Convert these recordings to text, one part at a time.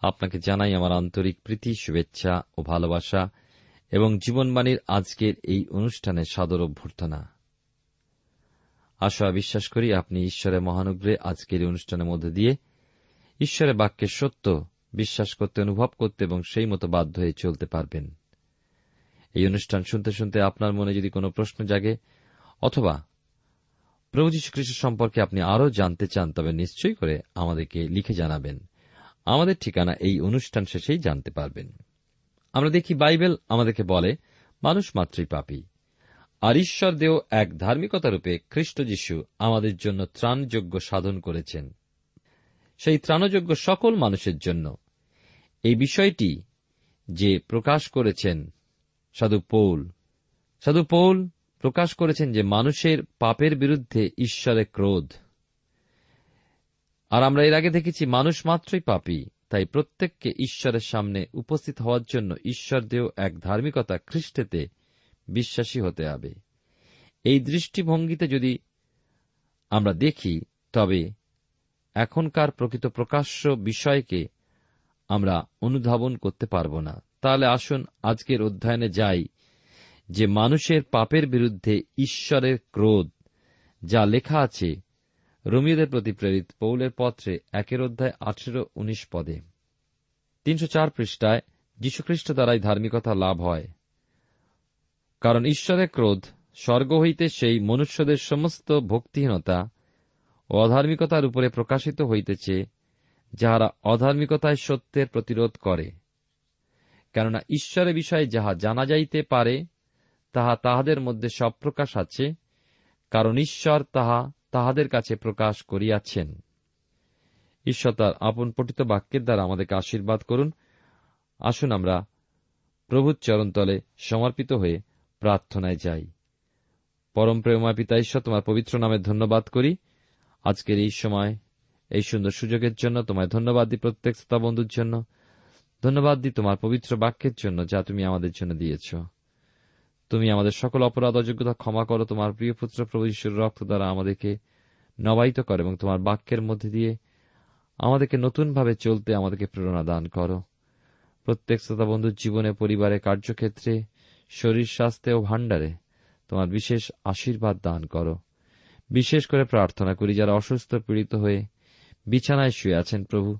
আপনাকে জানাই আমার আন্তরিক প্রীতি, শুভেচ্ছা ও ভালোবাসা এবং জীবনবাণীর আজকের এই অনুষ্ঠানে সাদর অভ্যর্থনা। আশা বিশ্বাস করি আপনি ঈশ্বরের মহানুগ্রহে আজকের অনুষ্ঠানের মধ্যে দিয়ে ঈশ্বরের বাক্যের সত্য বিশ্বাস করতে, অনুভব করতে এবং সেই মতো বাধ্য হয়ে চলতে পারবেন। এই অনুষ্ঠান শুনতে শুনতে আপনার মনে যদি কোনো প্রশ্ন জাগে অথবা প্রভু যীশু সম্পর্কে আপনি আরও জানতে চান, তবে নিশ্চয়ই করে আমাদেরকে লিখে জানাবেন। আমাদের ঠিকানা এই অনুষ্ঠান শেষেই জানতে পারবেন। আমরা দেখি বাইবেল আমাদেরকে বলে, মানুষ মাত্রই পাপী। আর ঈশ্বর দেও এক ধার্মিকতারূপে খ্রিস্ট যীশু আমাদের জন্য ত্রাণযোগ্য সাধন করেছেন। সেই ত্রাণযোগ্য সকল মানুষের জন্য। এই বিষয়টি যে প্রকাশ করেছেন সাধু পৌল সাধু পৌল প্রকাশ করেছেন যে মানুষের পাপের বিরুদ্ধে ঈশ্বরের ক্রোধ। আর আমরা এর আগে দেখেছি মানুষ মাত্রই পাপী, তাই প্রত্যেককে ঈশ্বরের সামনে উপস্থিত হওয়ার জন্য ঈশ্বর দেও এক ধার্মিকতা খ্রিস্টেতে বিশ্বাসী হতে হবে। এই দৃষ্টিভঙ্গিতে যদি আমরা দেখি, তবে এখনকার প্রকৃত প্রকাশ্য বিষয়কে আমরা অনুধাবন করতে পারব না। তাহলে আসুন আজকের অধ্যয়নে যাই যে মানুষের পাপের বিরুদ্ধে ঈশ্বরের ক্রোধ, যা লেখা আছে রোমিওদের প্রতি প্রেরিত পৌলের পত্রে একের অধ্যায় আঠেরো উনিশ পদে। তিনশো চার পৃষ্ঠায় যীশুখ্রিস্ট দ্বারাই ধার্মিকতা লাভ হয়। কারণ ঈশ্বরের ক্রোধ, স্বর্গ হইতে সেই মনুষ্যদের সমস্ত ভক্তিহীনতা ও অধার্মিকতার উপরে প্রকাশিত হইতেছে, যাহারা অধার্মিকতায় সত্যের প্রতিরোধ করে। কেননা ঈশ্বরের বিষয়ে যাহা জানা যাইতে পারে, তাহা তাহাদের মধ্যে সব প্রকাশ আছে, কারণ ঈশ্বর তাহা তাহাদের কাছে প্রকাশ করিয়াছেন। ঈশ্বর তার আপন পঠিত বাক্যের দ্বারা আমাদেরকে আশীর্বাদ করুন। আসুন আমরা প্রভুর চরণতলে সমর্পিত হয়ে প্রার্থনায় যাই। পরম প্রেমা পিতা ঈশ্বর, তোমার পবিত্র নামে ধন্যবাদ করি। আজকের এই সময়, এই সুন্দর সুযোগের জন্য তোমায় ধন্যবাদ দিই প্রত্যেক শ্রোতা বন্ধুর জন্য। ধন্যবাদ দিই তোমার পবিত্র বাক্যের জন্য যা তুমি আমাদের জন্য দিয়েছ। তুমি আমাদের সকল অপরাধ অযোগ্যতা ক্ষমা করো, তোমার প্রিয় পুত্র প্রভু ঈশ্বরের রক্ত দ্বারা আমাদেরকে নবায়িত করো এবং তোমার বাক্যের মধ্যে দিয়ে আমাদেরকে নতুনভাবে চলতে আমাদেরকে প্রেরণা দান করো। প্রত্যেক শ্রোতা বন্ধুর জীবনে, পরিবারে, কার্যক্ষেত্রে, শরীর স্বাস্থ্যে ও ভাণ্ডারে তোমার বিশেষ আশীর্বাদ দান করো। বিশেষ করে প্রার্থনা করি, যারা অসুস্থ, পীড়িত হয়ে বিছানায় শুয়ে আছেন, প্রভু,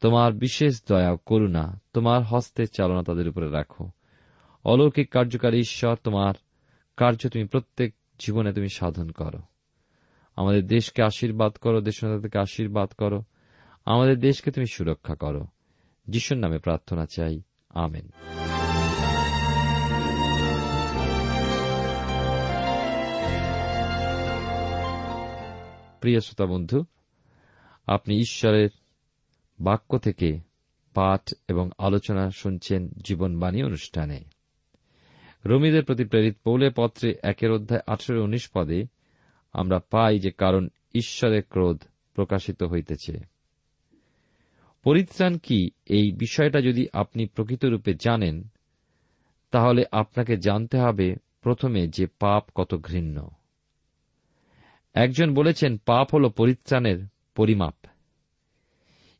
তোমার বিশেষ দয়া করুণা তোমার হস্তের চালনা তাদের উপরে রাখো। অলৌকিক কার্যকারী ঈশ্বর, তোমার কার্য তুমি প্রত্যেক জীবনে তুমি সাধন করো। আমাদের দেশকে আশীর্বাদ করো দেশকে আশীর্বাদ করো। আমাদের দেশকে তুমি সুরক্ষা করো। যিশুর নামে প্রার্থনা চাই। আমেন। প্রিয় শ্রোতা বন্ধু, আপনি ঈশ্বরের বাক্য থেকে পাঠ এবং আলোচনা শুনছেন জীবনবাণী অনুষ্ঠানে। রমিদের প্রতি প্রেরিত পৌলে পত্রে একের অধ্যায় আঠেরো উনিশ পদে আমরা পাই যে কারণ ঈশ্বরের ক্রোধ প্রকাশিত হইতেছে। পরিত্রাণ কি? এই বিষয়টা যদি আপনি প্রকৃতরূপে জানেন, তাহলে আপনাকে জানতে হবে প্রথমে যে পাপ কত ঘৃণ্য। একজন বলেছেন, পাপ হল পরিত্রাণের পরিমাপ।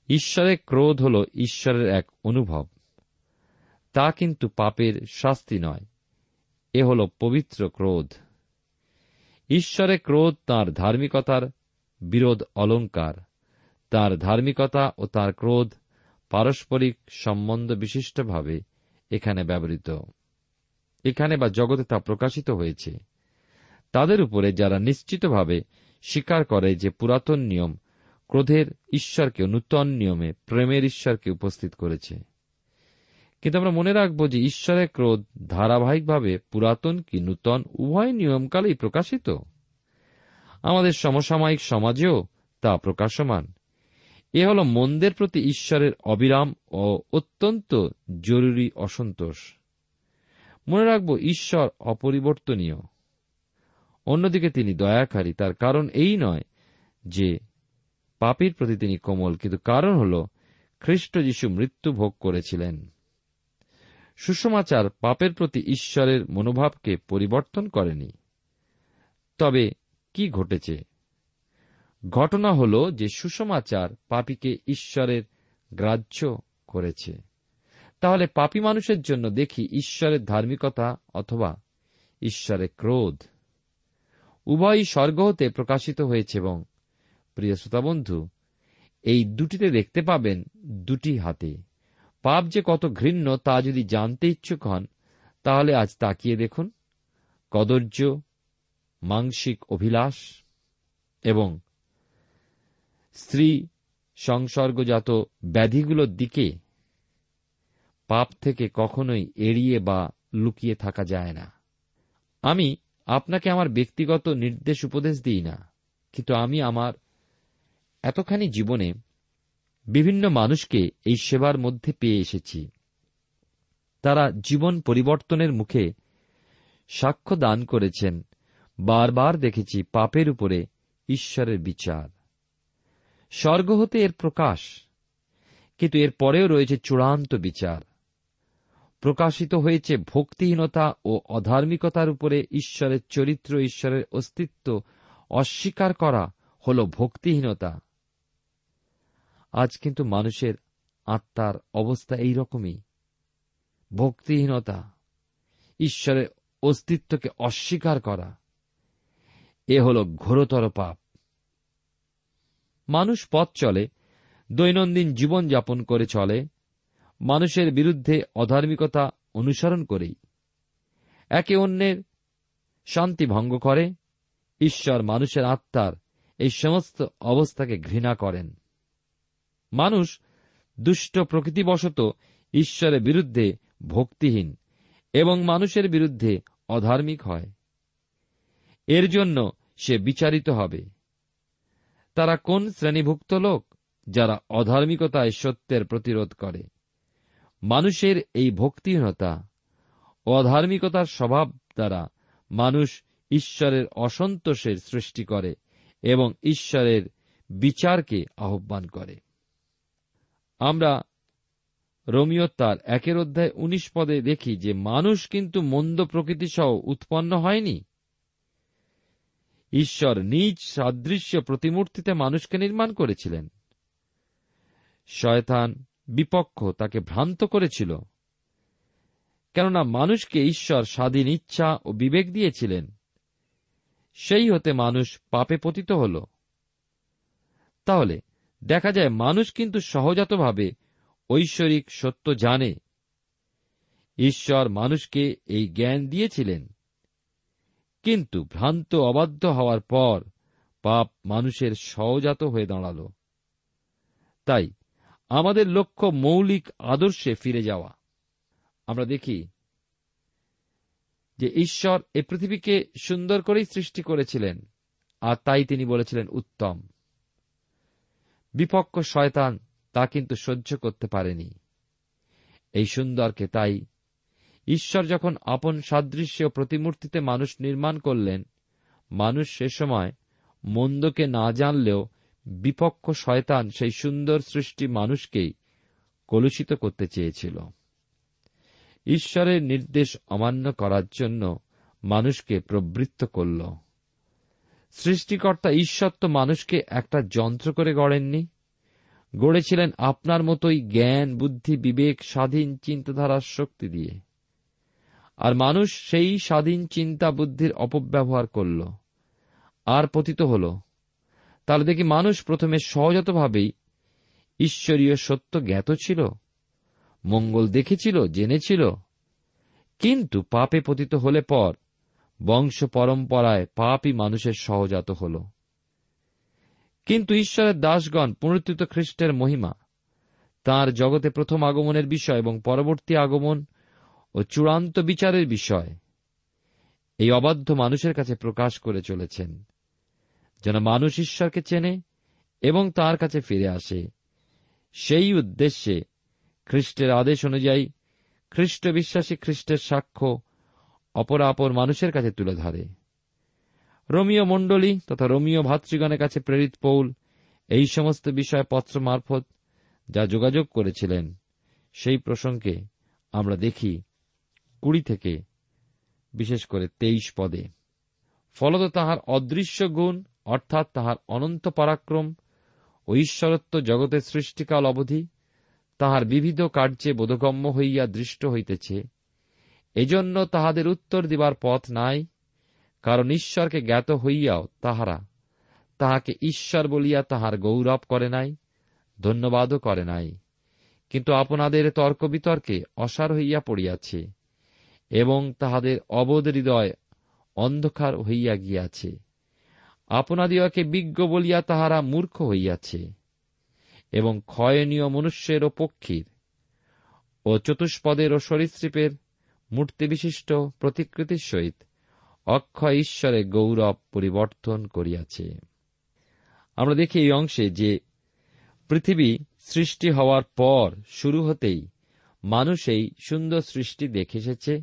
ঈশ্বরের ক্রোধ হল ঈশ্বরের এক অনুভব। তা কিন্তু পাপের শাস্তি নয়। এ হল পবিত্র ক্রোধ। ঈশ্বরে ক্রোধ তার ধার্মিকতার বিরোধ অলঙ্কার তার ধার্মিকতা ও তার ক্রোধ পারস্পরিক সম্বন্ধ বিশিষ্টভাবে এখানে ব্যবহৃত। এখানে বা জগতে তা প্রকাশিত হয়েছে। তাদের উপরে যারা নিশ্চিতভাবে স্বীকার করে যে পুরাতন নিয়ম ক্রোধের ঈশ্বরকে নূতন নিয়মে প্রেমের ঈশ্বরকে উপস্থিত করেছে। কিন্তু আমরা মনে রাখব যে ঈশ্বরের ক্রোধ ধারাবাহিকভাবে পুরাতন কি নূতন, উভয় নিয়মকালেই প্রকাশিত। আমাদের সমসাময়িক সমাজেও তা প্রকাশমান। এ হল মন্দের প্রতি ঈশ্বরের অবিরাম ও অত্যন্ত জরুরি অসন্তোষ। মনে রাখব ঈশ্বর অপরিবর্তনীয়। অন্যদিকে তিনি দয়াকারী, তার কারণ এই নয় যে পাপির প্রতি তিনি কোমল, কিন্তু কারণ হল খ্রিস্ট যিশু মৃত্যু ভোগ করেছিলেন। সুষমাচার পাপের প্রতি ঈশ্বরের মনোভাবকে পরিবর্তন করেনি। তবে কি ঘটেছে? ঘটনা হল যে সুষমাচার পাপীকে ঈশ্বরের গ্রাহ্য করেছে। তাহলে পাপী মানুষের জন্য দেখি ঈশ্বরের ধার্মিকতা অথবা ঈশ্বরের ক্রোধ। উভয়ই স্বর্গ হতে প্রকাশিত হয়েছে এবং, প্রিয় শ্রোতাবন্ধু এই দুটিতে দেখতে পাবেন দুটি হাতে। পাপ যে কত ঘৃণ্য তা যদি জানতে ইচ্ছুক হন, তাহলে আজ তাকিয়ে দেখুন। কদর্য মাংসিক অভিলাষ এবং স্ত্রী সংসর্গজাত ব্যাধিগুলোর দিকে পাপ থেকে কখনোই এড়িয়ে বা লুকিয়ে থাকা যায় না। আমি আপনাকে আমার ব্যক্তিগত নির্দেশ উপদেশ দিই না, কিন্তু আমি আমার এতখানি জীবনে বিভিন্ন মানুষকে এই সেবার মধ্যে পেয়ে এসেছি। তারা জীবন পরিবর্তনের মুখে সাক্ষ্য দান করেছেন। বারবার দেখেছি পাপের উপরে ঈশ্বরের বিচার। স্বর্গ হতে এর প্রকাশ, কিন্তু এর পরেও রয়েছে চূড়ান্ত বিচার। প্রকাশিত হয়েছে ভক্তিহীনতা ও অধার্মিকতার উপরে ঈশ্বরের চরিত্র, ঈশ্বরের অস্তিত্ব অস্বীকার করা হল ভক্তিহীনতা। আজ কিন্তু মানুষের আত্মার অবস্থা এই রকমই। ভক্তিহীনতা, ঈশ্বরের অস্তিত্বকে অস্বীকার করা, এ হল ঘোরতর পাপ। মানুষ পথ চলে, দৈনন্দিন জীবন যাপন করে চলে, মানুষের বিরুদ্ধে অধার্মিকতা অনুসরণ করেই। একে অন্যের শান্তি ভঙ্গ করে, ঈশ্বর মানুষের আত্মার এই সমস্ত অবস্থাকে ঘৃণা করেন। মানুষ দুষ্ট প্রকৃতিবশত ঈশ্বরের বিরুদ্ধে ভক্তিহীন এবং মানুষের বিরুদ্ধে অধার্মিক হয়। এর জন্য সে বিচারিত হবে। তারা কোন শ্রেণীভুক্ত লোক যারা অধার্মিকতায় সত্যের প্রতিরোধ করে? মানুষের এই ভক্তিহীনতা অধার্মিকতার স্বভাব দ্বারা মানুষ ঈশ্বরের অসন্তোষের সৃষ্টি করে এবং ঈশ্বরের বিচারকে আহ্বান করে। আমরা রোমিও তার একের অধ্যায় উনিশ পদে দেখি যে মানুষ কিন্তু মন্দ প্রকৃতি সহ উৎপন্ন হয়নি। ঈশ্বর নিজ সাদৃশ্য প্রতিমূর্তিতে মানুষকে নির্মাণ করেছিলেন। শয়তান বিপক্ষ তাকে ভ্রান্ত করেছিল। কেননা মানুষকে ঈশ্বর স্বাধীন ইচ্ছা ও বিবেক দিয়েছিলেন। সেই হতে মানুষ পাপে পতিত হল। তাহলে দেখা যায় মানুষ কিন্তু সহজাতভাবে ঐশ্বরিক সত্য জানে। ঈশ্বর মানুষকে এই জ্ঞান দিয়েছিলেন। কিন্তু ভ্রান্ত অবাধ্য হওয়ার পর পাপ মানুষের সহজাত হয়ে দাঁড়াল। তাই আমাদের লক্ষ্য মৌলিক আদর্শে ফিরে যাওয়া। আমরা দেখি যে ঈশ্বর এ পৃথিবীকে সুন্দর করেই সৃষ্টি করেছিলেন, আর তাই তিনি বলেছিলেন উত্তম। বিপক্ষ শয়তান তা কিন্তু সহ্য করতে পারেনি। এই সুন্দরকে তাই ঈশ্বর যখন আপন সাদৃশ্য প্রতিমূর্তিতে মানুষ নির্মাণ করলেন, মানুষ সে সময় মন্দকে না জানলেও বিপক্ষ শয়তান সেই সুন্দর সৃষ্টি মানুষকেই কলুষিত করতে চেয়েছিল। ঈশ্বরের নির্দেশ অমান্য করার জন্য মানুষকে প্রবৃত্ত করল। সৃষ্টিকর্তা ঈশ্বর তো মানুষকে একটা যন্ত্র করে গড়েননি। গড়েছিলেন আপনার মতোই জ্ঞান, বুদ্ধি, বিবেক, স্বাধীন চিন্তাধারার শক্তি দিয়ে। আর মানুষ সেই স্বাধীন চিন্তা বুদ্ধির অপব্যবহার করল। আর পতিত হল। তাহলে দেখি মানুষ প্রথমে সহজাতভাবেই ঈশ্বরীয় সত্য জ্ঞাত ছিল, মঙ্গল দেখেছিল, জেনেছিল, কিন্তু পাপে পতিত হলে পর বংশ পরম্পরায় পাপই মানুষের সহজাত হল। কিন্তু ঈশ্বরের দাসগণ পুনরুত্থিত খ্রিস্টের মহিমা, তার জগতে প্রথম আগমনের বিষয় এবং পরবর্তী আগমন ও চূড়ান্ত বিচারের বিষয় এই অবাধ্য মানুষের কাছে প্রকাশ করে চলেছেন, যেন মানুষ ঈশ্বরকে চেনে এবং তার কাছে ফিরে আসে। সেই উদ্দেশ্যে খ্রিস্টের আদেশ অনুযায়ী খ্রিস্ট বিশ্বাসী খ্রিস্টের সাক্ষ্য অপরাপর মানুষের কাছে তুলে ধরে। রোমিও মণ্ডলী তথা রোমিও ভাতৃগণের কাছে প্রেরিত পৌল এই সমস্ত বিষয় পত্র মারফত যা যোগাযোগ করেছিলেন, সেই প্রসঙ্গে আমরা দেখি কুড়ি থেকে বিশেষ করে তেইশ পদে। ফলত তাহার অদৃশ্য গুণ অর্থাৎ তাহার অনন্ত পরাক্রম ও ঈশ্বরত্ব জগতের সৃষ্টিকাল অবধি তাহার বিবিধ কার্যে বোধগম্য হইয়া দৃষ্ট হইতেছে। এজন্য তাহাদের উত্তর দিবার পথ নাই, কারণ ঈশ্বরকে জ্ঞাত হইয়াও তাহারা। তাহাকে ঈশ্বর বলিয়া তাহার গৌরব করে নাই, ধন্যবাদও করে নাই। কিন্তু আপনাদের তর্ক বিতর্কে অসার হইয়া পড়িয়াছে, এবং তাহাদের অবোধ হৃদয় অন্ধকার হইয়া গিয়াছে। আপনাদিওকে বিজ্ঞ বলিয়া তাহারা মূর্খ হইয়াছে, এবং ক্ষয়নীয় মনুষ্যের ও পক্ষীর ও চতুষ্পদের ও সরীসৃপের মূর্তিবিশিষ্ট প্রতিকৃতির সহিত অক্ষয় ঈশ্বরে গৌরব পরিবর্তন করিয়াছে। আমরা দেখি এই অংশে যে পৃথিবী সৃষ্টি হওয়ার পর শুরু হতেই মানুষ এই সুন্দর সৃষ্টি দেখে এসেছে,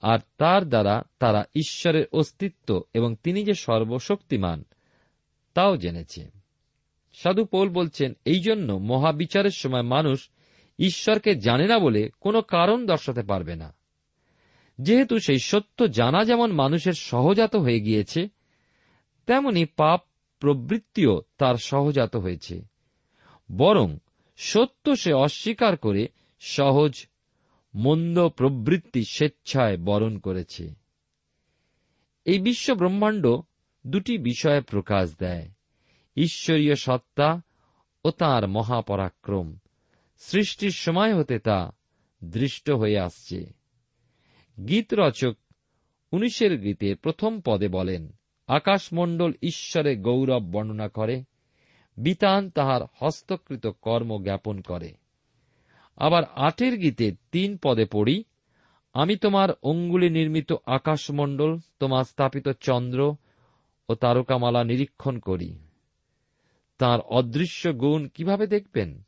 আর তার দ্বারা তারা ঈশ্বরের অস্তিত্ব এবং তিনি যে সর্বশক্তিমান, তাও জেনেছে। সাধু পৌল বলছেন, এই জন্য মহাবিচারের সময় মানুষ ঈশ্বরকে জানে না বলে কোনো কারণ দর্শাতে পারবে না। যেহেতু সেই সত্য জানা যেমন মানুষের সহজাত হয়ে গিয়েছে, তেমনি পাপ প্রবৃত্তিও তার সহজাত হয়েছে। বরং সত্য সে অস্বীকার করে সহজ, মন্দ প্রবৃত্তি স্বেচ্ছায় বরণ করেছে। এই বিশ্ব ব্রহ্মাণ্ড দুটি বিষয়ে প্রকাশ দেয়, ঈশ্বরীয় সত্তা ও তাঁর মহাপরাক্রম। সৃষ্টির সময় হতে তা দৃষ্ট হয়ে আসছে। গীত রচক উনিশের গীতের প্রথম পদে বলেন, আকাশমণ্ডল ঈশ্বরে গৌরব বর্ণনা করে, বিতান তাহার হস্তকৃত কর্ম জ্ঞাপন করে। আবার আটের গীতে তিন পদে পড়ি, আমি তোমার অঙ্গুলি নির্মিত আকাশমণ্ডল, তোমার স্থাপিত চন্দ্র ও তারকামালা নিরীক্ষণ করি। তার অদৃশ্য গুণ কীভাবে দেখবেন?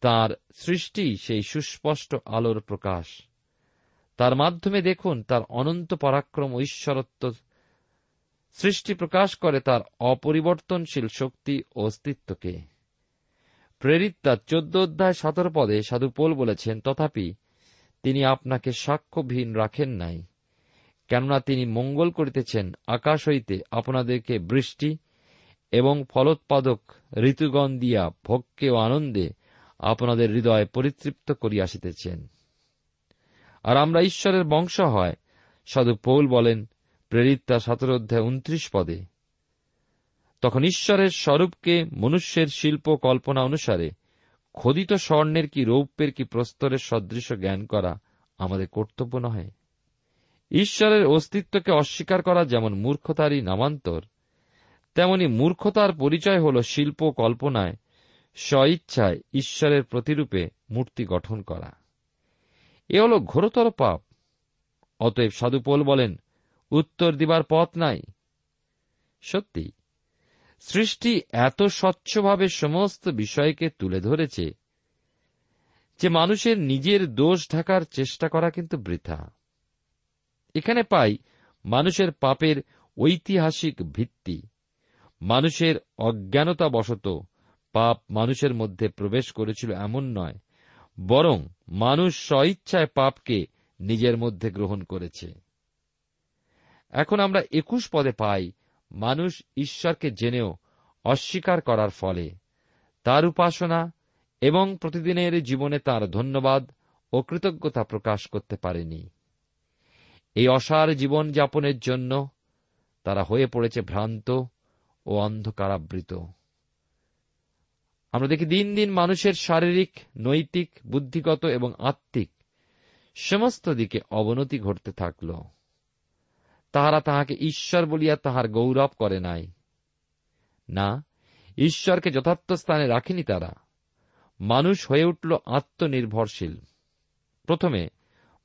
তার সৃষ্টি সেই সুস্পষ্ট আলোর প্রকাশ। তার মাধ্যমে দেখুন, তার অনন্ত পরাক্রম ঈশ্বরত্ব সৃষ্টি প্রকাশ করে তার অপরিবর্তনশীল শক্তি ও অস্তিত্বকে। প্রেরিত তার চোদ্দ অধ্যায় সতেরো পদে সাধু পোল বলেছেন, তথাপি তিনি আপনাকে সাক্ষ্যহীন রাখেন নাই, কেননা তিনি মঙ্গল করিতেছেন, আকাশ হইতে আপনাদেরকে বৃষ্টি এবং ফলোৎপাদক ঋতুগণ দিয়া ভোগকে ও আনন্দে আপনাদের হৃদয় পরিতৃপ্ত করিয়া আসিতেছেন। আর আমরা ঈশ্বরের বংশ হয়। সাধু পৌল বলেন প্রেরিত তার সতেরো অধ্যায় উনত্রিশ পদে। তখন ঈশ্বরের স্বরূপকে মনুষ্যের শিল্প কল্পনা অনুসারে খোদিত স্বর্ণের কি, রৌপ্যের কি প্রস্তরের সদৃশ জ্ঞান করা আমাদের কর্তব্য নহে। ঈশ্বরের অস্তিত্বকে অস্বীকার করা যেমন মূর্খতারই নামান্তর, তেমনি মূর্খতার পরিচয় হল শিল্প কল্পনায় স্বইচ্ছায় ঈশ্বরের প্রতিরূপে মূর্তি গঠন করা। এ হল ঘোরতর পাপ। অতএব সাধুপোল বলেন, উত্তর দিবার পথ নাই। সত্যি, সৃষ্টি এত স্বচ্ছভাবে সমস্ত বিষয়কে তুলে ধরেছে যে মানুষের নিজের দোষ ঢাকার চেষ্টা করা কিন্তু বৃথা। এখানে পাই মানুষের পাপের ঐতিহাসিক ভিত্তি। মানুষের অজ্ঞানতা অজ্ঞানতাবশত পাপ মানুষের মধ্যে প্রবেশ করেছিল এমন নয় বরং মানুষ স্বইচ্ছায় পাপকে নিজের মধ্যে গ্রহণ করেছে। এখন আমরা একুশ পদে পাই, মানুষ ঈশ্বরকে জেনেও অস্বীকার করার ফলে। তার উপাসনা এবং প্রতিদিনের জীবনে তার ধন্যবাদ ও কৃতজ্ঞতা প্রকাশ করতে পারেনি। এই অসার জীবন যাপনের জন্য তারা হয়ে পড়েছে ভ্রান্ত ও অন্ধকারাবৃত। আমরা দেখি দিন দিন মানুষের শারীরিক, নৈতিক, বুদ্ধিগত এবং আত্মিক সমস্ত দিকে অবনতি ঘটতে থাকল। তাহারা তাহাকে ঈশ্বর বলিয়া তাহার গৌরব করে নাই। না, ঈশ্বরকে যথার্থ স্থানে রাখেনি তারা। মানুষ হয়ে উঠল আত্মনির্ভরশীল। প্রথমে,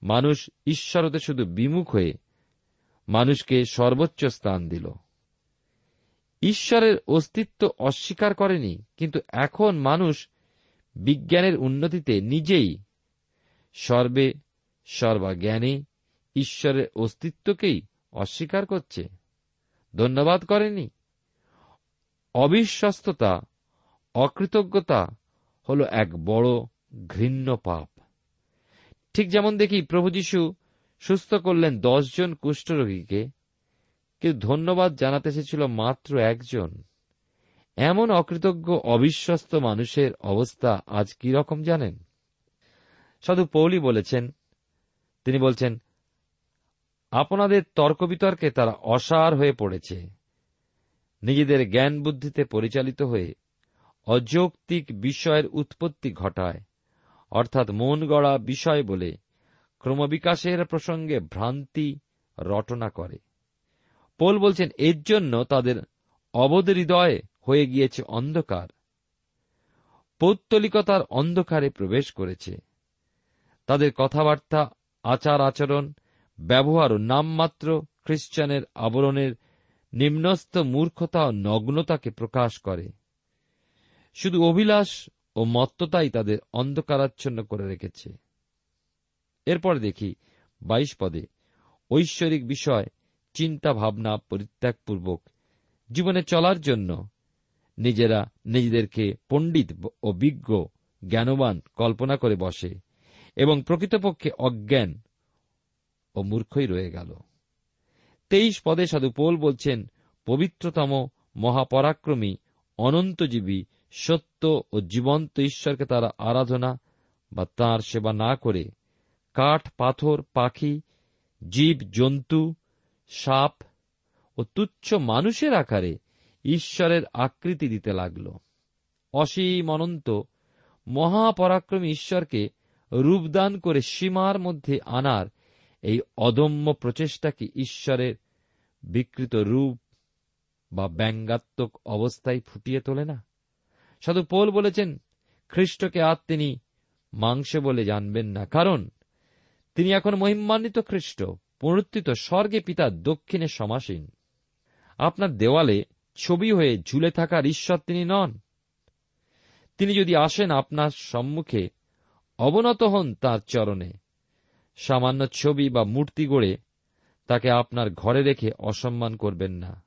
মানুষ ঈশ্বরতে শুধু বিমুখ হয়ে মানুষকে সর্বোচ্চ স্থান দিল। ঈশ্বরের অস্তিত্ব অস্বীকার করেনি, কিন্তু এখন মানুষ বিজ্ঞানের উন্নতিতে নিজেই সর্বে সর্বাজ্ঞানে ঈশ্বরের অস্তিত্বকেই অস্বীকার করছে। ধন্যবাদ করেনি। অবিশ্বস্ততা, অকৃতজ্ঞতা হল এক বড় ঘৃণ্য পাপ। ঠিক যেমন দেখি প্রভু যীশু সুস্থ করলেন দশজন কুষ্ঠরোগীকে কিন্তু ধন্যবাদ জানাতে এসেছিল মাত্র একজন। এমন অকৃতজ্ঞ, অবিশ্বস্ত মানুষের অবস্থা আজ কি রকম জানেন? সাধু পৌলি বলেছেন, তিনি বলছেন, আপনাদের তর্ক বিতর্কে তারা অসার হয়ে পড়েছে। নিজেদের জ্ঞান বুদ্ধিতে পরিচালিত হয়ে অযৌক্তিক বিষয়ের উৎপত্তি ঘটায়। অর্থাৎ মন গড়া বিষয় বলে ক্রমবিকাশের প্রসঙ্গে ভ্রান্তি রটনা করে। পোল বলছেন, এর জন্য তাদের অবধ হৃদয় হয়ে গিয়েছে অন্ধকার। পৌত্তলিকতার অন্ধকারে প্রবেশ করেছে। তাদের কথাবার্তা, আচার আচরণ, ব্যবহার ও নামমাত্র খ্রিস্টানের আবরণের নিম্নস্থ মূর্খতা ও নগ্নতাকে প্রকাশ করে। শুধু অভিলাষ ও মত্ততাই তাদের অন্ধকারাচ্ছন্ন করে রেখেছে। এরপর দেখি, বাইশ পদে ঐশ্বরিক বিষয় চিন্তা ভাবনা পরিত্যাগপূর্বক জীবনে চলার জন্য নিজেরা নিজেদেরকে পণ্ডিত ও বিজ্ঞ, জ্ঞানবান কল্পনা করে বসে এবং প্রকৃতপক্ষে অজ্ঞান ও মূর্খই রয়ে গেল। তেইশ পদে সাধু পোল বলছেন, পবিত্রতম মহাপরাক্রমী অনন্তজীবী সত্য ও জীবন্ত ঈশ্বরকে তারা আরাধনা বা তাঁর সেবা না করে কাঠ, পাথর, পাখি, জীব, জন্তু সাপ ও তুচ্ছ মানুষের আকারে ঈশ্বরের আকৃতি দিতে লাগল। অসীম অনন্ত, মহাপরাক্রমী ঈশ্বরকে রূপদান করে সীমার মধ্যে আনার এই অদম্য প্রচেষ্টা কি ঈশ্বরের বিকৃত রূপ বা ব্যঙ্গাত্মক অবস্থায় ফুটিয়ে তোলে না। সাধু পোল বলেছেন, খ্রিস্টকে আর তিনি মাংসে বলে জানবেন না, কারণ তিনি এখন মহিমান্বিত খ্রিস্ট। পুনরুত্থিত স্বর্গে পিতা দক্ষিণে সমাসীন। আপনার দেওয়ালে ছবি হয়ে ঝুলে থাকার ঈশ্বর তিনি নন। তিনি যদি আসেন আপনার সম্মুখে, অবনত হন তার চরণে। সামান্য ছবি বা মূর্তি গড়ে তাকে আপনার ঘরে রেখে অসম্মান করবেন না।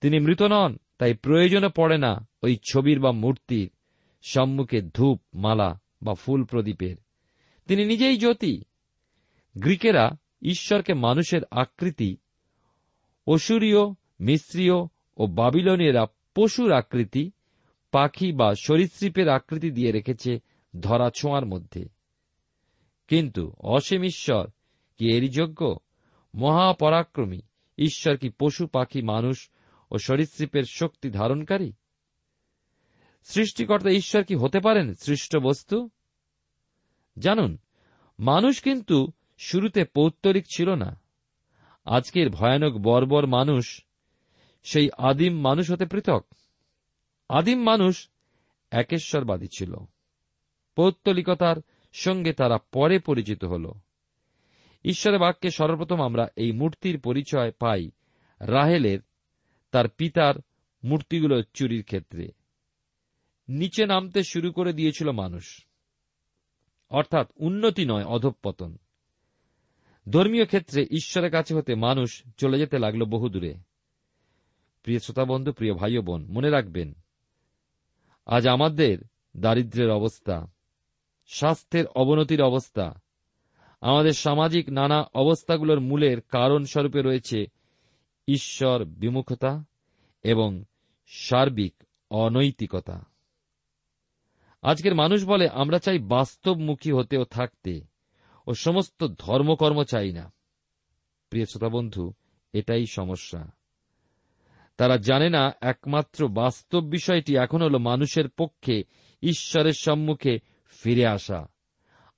তিনি মৃত নন, তাই প্রয়োজনে পড়ে না ওই ছবির বা মূর্তির সম্মুখে ধূপ, মালা বা ফুল প্রদীপের। তিনি নিজেই জ্যোতি। গ্রীকেরা ঈশ্বরকে মানুষের আকৃতি, অসুরীয়, মিশ্রীয় ও বাবিলনীয়রা পশুর আকৃতি, পাখি বা সরীসৃপের আকৃতি দিয়ে রেখেছে ধরা ছোঁয়ার মধ্যে। কিন্তু অসীম ঈশ্বর কি এরই যোগ্য? মহাপরাক্রমী ঈশ্বর কি পশু, পাখি, মানুষ ও সরীসৃপের শক্তি ধারণকারী? সৃষ্টিকর্তা ঈশ্বর কি হতে পারেন সৃষ্ট বস্তু? জানুন, মানুষ কিন্তু শুরুতে পৌত্তরিক ছিল না। আজকের ভয়ানক বর্বর মানুষ সেই আদিম মানুষ হতে পৃথক। আদিম মানুষ একেশ্বরবাদী ছিল। পৌত্তলিকতার সঙ্গে তারা পরে পরিচিত হল। ঈশ্বরের বাক্যে সর্বপ্রথম আমরা এই মূর্তির পরিচয় পাই রাহেলের, তার পিতার মূর্তিগুলো চুরির ক্ষেত্রে। নিচে নামতে শুরু করে দিয়েছিল মানুষ। অর্থাৎ উন্নতি নয়, অধঃপতন। ধর্মীয় ক্ষেত্রে ঈশ্বরের কাছে হতে মানুষ চলে যেতে লাগল বহুদূরে। প্রিয় শ্রোতাবন্ধু, প্রিয় ভাই বোন, মনে রাখবেন, আজ আমাদের দারিদ্রের অবস্থা, স্বাস্থ্যের অবনতির অবস্থা, আমাদের সামাজিক নানা অবস্থাগুলোর মূলের কারণ স্বরূপে রয়েছে ঈশ্বর বিমুখতা এবং সার্বিক অনৈতিকতা। আজকের মানুষ বলে আমরা চাই বাস্তবমুখী হতেও থাকতে। ও সমস্ত ধর্মকর্ম চাই না। প্রিয় শ্রোতা বন্ধু, এটাই সমস্যা। তারা জানে না একমাত্র বাস্তব বিষয়টি এখন হল মানুষের পক্ষে ঈশ্বরের সম্মুখে ফিরে আসা।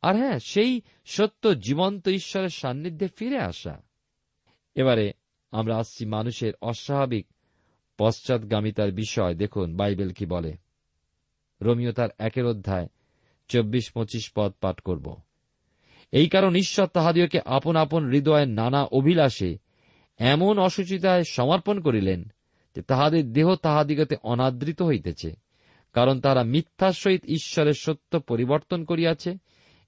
আর হ্যাঁ সেই সত্য জীবন্ত ঈশ্বরের সান্নিধ্যে ফিরে আসা। এবারে আমরা আসছি মানুষের অস্বাভাবিক পশ্চাৎগামিতার বিষয়। দেখুন, বাইবেল কি বলে? রোমিও তার একের অধ্যায় চব্বিশ পঁচিশ পদ পাঠ করব। এই কারণ ঈশ্বর তাহাদিওকে আপন আপন হৃদয়ের নানা অভিলাষে এমন অসুচিতায় সমর্পণ করিলেন যে তাহাদের দেহ তাহাদিগতে অনাদৃত হইতেছে, কারণ তারা মিথ্যার সহিত ঈশ্বরের সত্য পরিবর্তন করিয়াছে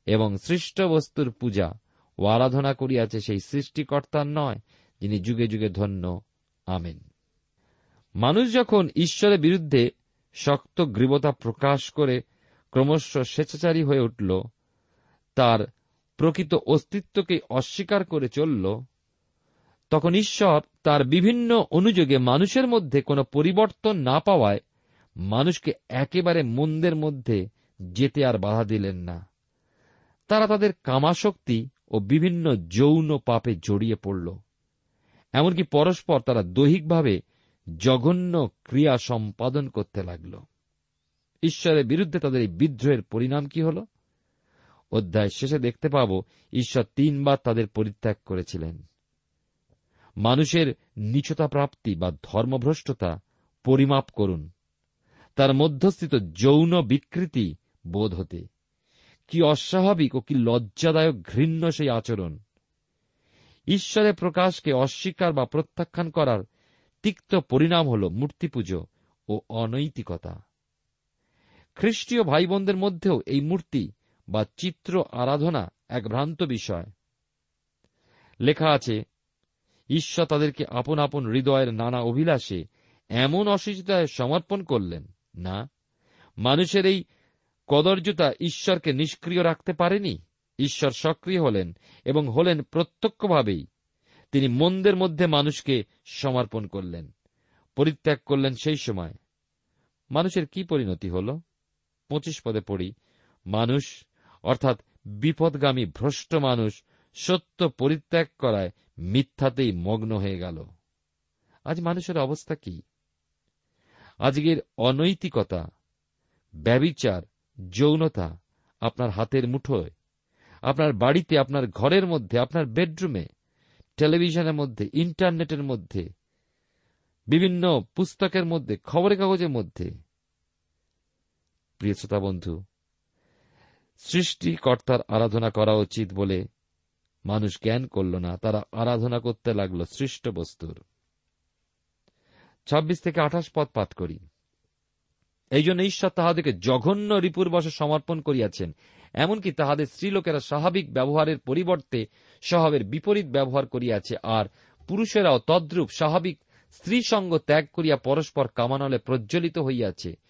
এবং সৃষ্ট বস্তুর পূজা ও আরাধনা করিয়াছে সেই সৃষ্টিকর্তার নয়, যিনি যুগে যুগে ধন্য। আমেন। মানুষ যখন ঈশ্বরের বিরুদ্ধে শক্ত গ্রীবতা প্রকাশ করে ক্রমশ স্বেচ্ছাচারী হয়ে উঠল, তার প্রকৃত অস্তিত্বকে অস্বীকার করে চলল, তখন ঈশ্বর তার বিভিন্ন অনুযোগে মানুষের মধ্যে কোনো পরিবর্তন না পাওয়ায় মানুষকে একেবারে মন্দের মধ্যে যেতে আর বাধা দিলেন না। তারা তাদের কামাশক্তি ও বিভিন্ন যৌন পাপে জড়িয়ে পড়ল। এমনকি পরস্পর তারা দৈহিকভাবে জঘন্য ক্রিয়া সম্পাদন করতে লাগল। ঈশ্বরের বিরুদ্ধে তাদের এই বিদ্রোহের পরিণাম কি হল? অধ্যায় শেষে দেখতে পাব, ঈশ্বর তিনবার তাদের পরিত্যাগ করেছিলেন। মানুষের নিচতা প্রাপ্তি বা ধর্মভ্রষ্টতা পরিমাপ করুন। তার মধ্যস্থিত যৌন বিকৃতি বোধ হতে। কি অস্বাভাবিক ও কি লজ্জাদায়ক ঘৃণ্য সেই আচরণ। ঈশ্বরের প্রকাশকে অস্বীকার বা প্রত্যাখ্যান করার তিক্ত পরিণাম হল মূর্তিপুজো ও অনৈতিকতা। খ্রিস্টীয় ভাই বোনদের মধ্যেও এই মূর্তি বা চিত্র আরাধনা এক ভ্রান্ত বিষয়। লেখা আছে, ঈশ্বর তাদেরকে আপন আপন হৃদয়ের নানা অভিলাষে এমন অসুচিতায় সমর্পণ করলেন। না, মানুষের এই কদর্যতা ঈশ্বরকে নিষ্ক্রিয় রাখতে পারেনি। ঈশ্বর সক্রিয় হলেন এবং হলেন প্রত্যক্ষভাবেই। তিনি মন্দের মধ্যে মানুষকে সমর্পণ করলেন, পরিত্যাগ করলেন সেই সময়। মানুষের কি পরিণতি হল? পঁচিশ পদে পড়ি, মানুষ অর্থাৎ বিপদগামী ভ্রষ্ট মানুষ সত্য পরিত্যাগ করায় মিথ্যাতেই মগ্ন হয়ে গেল। আজ মানুষের অবস্থা কি? আজকের অনৈতিকতা, ব্যবিচার, যৌনতা আপনার হাতের মুঠোয়, আপনার বাড়িতে, আপনার ঘরের মধ্যে, আপনার বেডরুমে, টেলিভিশনের মধ্যে, ইন্টারনেটের মধ্যে, বিভিন্ন পুস্তকের মধ্যে, খবরের কাগজের মধ্যে। প্রিয় শ্রোতা বন্ধু সৃষ্টিকর্তার আরাধনা করা উচিত বলে মানুষ জ্ঞান করল না। তারা আরাধনা করতে লাগল সৃষ্ট বস্তুর। ছাব্বিশ থেকে আঠাশ পদ পাঠ করি। এই জন্য ঈশ্বর তাহাদেরকে জঘন্য রিপুর বসে সমর্পণ করিয়াছেন। এমনকি তাহাদের স্ত্রীলোকেরা স্বাভাবিক ব্যবহারের পরিবর্তে স্বভাবের বিপরীত ব্যবহার করিয়াছে আর পুরুষেরাও তদ্রূপ স্বাভাবিক স্ত্রী সঙ্গ ত্যাগ করিয়া পরস্পর কামানলে প্রজ্বলিত হইয়াছে।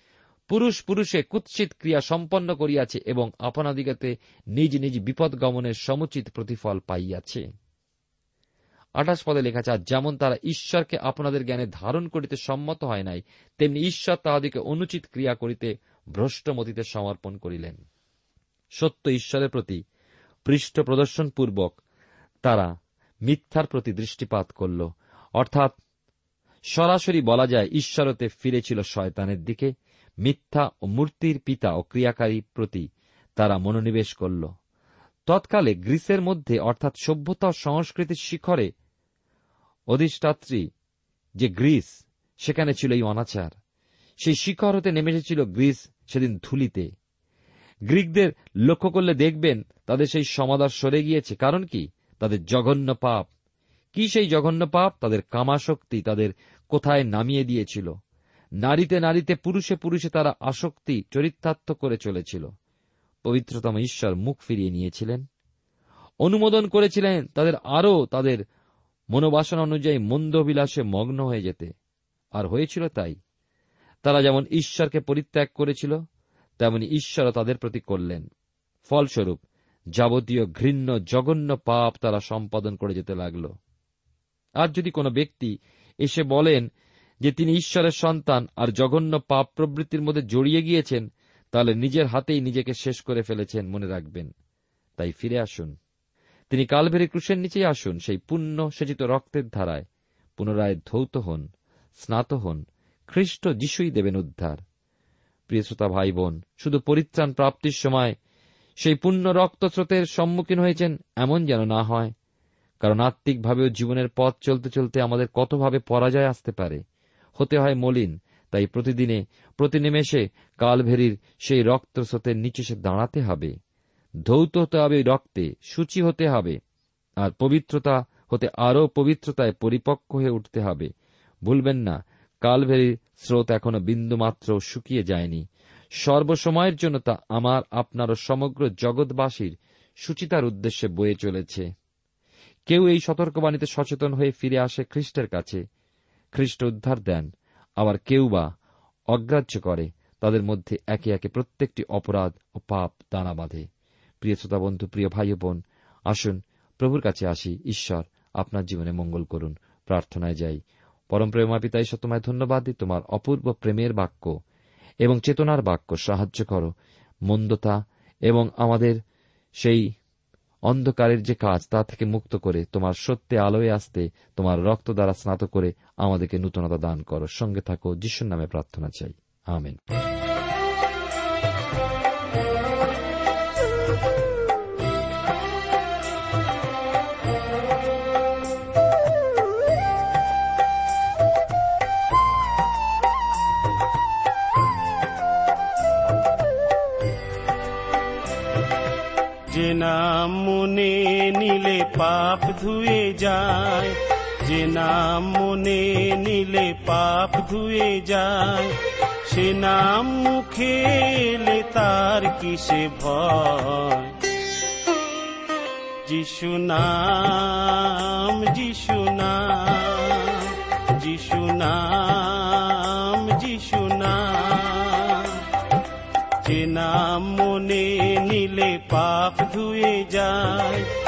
পুরুষ পুরুষে কুৎসিত ক্রিয়া সম্পন্ন করিয়াছে এবং আপনাদিগতে নিজ নিজ বিপদ গমনের সমুচিত প্রতিফল পাইয়াছে। আঠাশ পদে লেখা আছে যেমন তারা ঈশ্বরকে আপনাদের জ্ঞানে ধারণ করিতে সম্মত হয় নাই, তেমনি ঈশ্বর তাহাদিকে অনুচিত ক্রিয়া করিতে ভ্রষ্টমতিতে সমর্পণ করিলেন। সত্য ঈশ্বরের প্রতি পৃষ্ঠ প্রদর্শনপূর্বক তারা মিথ্যার প্রতি দৃষ্টিপাত করল। অর্থাৎ সরাসরি বলা যায়, ঈশ্বরতে ফিরেছিল শয়তানের দিকে মিথ্যা ও মূর্তির পিতা ও ক্রিয়াকারী প্রতি তারা মনোনিবেশ করল। তৎকালে গ্রিসের মধ্যে, অর্থাৎ সভ্যতা সংস্কৃতির শিখরে, অধিষ্ঠাত্রী যে গ্রিস, সেখানে ছিল এই অনাচার। সেই শিখর হতে নেমে এসেছিল গ্রিস সেদিন ধুলিতে। গ্রিকদের লক্ষ্য করলে দেখবেন তাদের সেই সমাদার সরে গিয়েছে। কারণ কি? তাদের জঘন্য পাপ। কি সেই জঘন্য পাপ? তাদের কামাশক্তি তাদের কোথায় নামিয়ে দিয়েছিল? নারীতে নারীতে, পুরুষে পুরুষে তারা আসক্তি, চরিতার্থ করে চলেছিল। পবিত্রতম ঈশ্বর মুখ ফিরিয়ে নিয়েছিলেন। অনুমোদন করেছিলেন তাদের আরও তাদের মনোবাসনা অনুযায়ী মন্দবিলাসে মগ্ন হয়ে যেতে। আর হয়েছিল তাই। তারা যেমন ঈশ্বরকে পরিত্যাগ করেছিল, তেমনি ঈশ্বরও তাদের প্রতি করলেন। ফলস্বরূপ, যাবতীয় ঘৃণ্য, জঘন্য পাপ তারা সম্পাদন করে যেতে লাগল। আর যদি কোনো ব্যক্তি এসে বলেন যে তিনি ঈশ্বরের সন্তান আর জঘন্য পাপ প্রবৃত্তির মধ্যে জড়িয়ে গিয়েছেন, তাহলে নিজের হাতেই নিজেকে শেষ করে ফেলেছেন মনে রাখবেন। তাই ফিরে আসুন। তিনি কালভেরি ক্রুশের নিচেই আসুন, সেই পুণ্য সেচিত রক্তের ধারায়। পুনরায় ধৌত হন, স্নাত হন, খ্রিস্ট যিশুই দেবেন উদ্ধার। প্রিয় শ্রোতা ভাই বোন শুধু পরিত্রাণ প্রাপ্তির সময় সেই পূর্ণ রক্তস্রোতের সম্মুখীন হয়েছেন এমন যেন না হয়, কারণ আত্মিকভাবেও জীবনের পথ চলতে চলতে আমাদের কতভাবে পরাজয় আসতে পারে। হতে হয় মলিন। তাই প্রতিদিনে প্রতি নিমেষে কালভেরির সেই রক্তস্রোতের নিচে সে দাঁড়াতে হবে। ধৌত হতে হবে রক্তে, সূচি হতে হবে। আর পবিত্রতা হতে আরও পবিত্রতায় পরিপক্ক হয়ে উঠতে হবে। ভুলবেন না, কালভেরির স্রোত এখনও বিন্দুমাত্র শুকিয়ে যায়নি। সর্বসময়ের জন্য তা আমার, আপনার ও সমগ্র জগৎবাসীর সুচিতার উদ্দেশ্যে বয়ে চলেছে। কেউ এই সতর্কবাণীতে সচেতন হয়ে ফিরে আসে খ্রিস্টের কাছে। খ্রিস্ট উদ্ধার দেন, আবার কেউ বা অগ্রাহ্য করে, তাদের মধ্যে একে একে প্রত্যেকটি অপরাধ ও পাপ দানা বাঁধে। প্রিয় শ্রোতা বন্ধু, প্রিয় ভাই বোন, আসুন প্রভুর কাছে আসি। ঈশ্বর আপনার জীবনে মঙ্গল করুন, প্রার্থনায় যাই। পরম প্রেমা তোমায় ধন্যবাদ দিই তোমার অপূর্ব প্রেমের বাক্য এবং চেতনার বাক্য। সাহায্য করো মন্দতা এবং আমাদের সেই অন্ধকারের যে কাজ তা থেকে মুক্ত করে তোমার সত্যে আলোয় আসতে তোমার রক্ত দ্বারা স্নাত করে আমাদেরকে নূতনতা দান করো। সঙ্গে থাকো, যিশুর নামে প্রার্থনা চাই। আমেন। পাপ ধুয়ে যায়। যে নাম মনে নিলে পাপ ধুয়ে যায়। সে নাম মুখে এলে তার কিসে ভয়? যিশু নাম যিশু নাম যিশু নাম যিশু নাম। যে নাম মনে নিলে পাপ ধুয়ে যায়।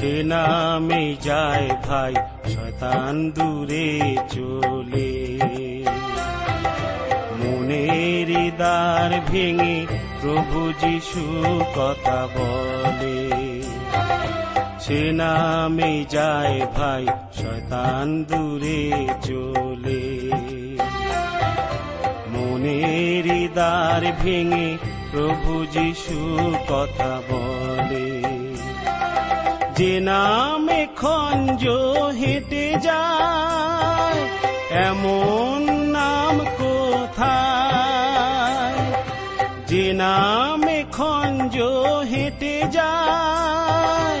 সে নামে যায় ভাই, শতান দূরে চলে। মনের দ্বার ভেঙে প্রভু যিশু কথা বলে। সে নামে যায় ভাই, শতান দূরে চলে। মনের দ্বার ভেঙে প্রভু যিশু কথা বলে। যে নামে খঞ্জ হেঁটে যায়, এমন নাম কোথায়? যে নামে খঞ্জ হেঁটে যায়,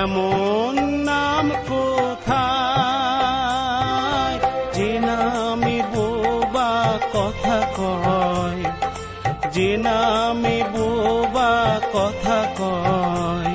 এমন নাম কোথায়? যে নামে বোবা কথা কয়, যে নামে বোবা কথা কয়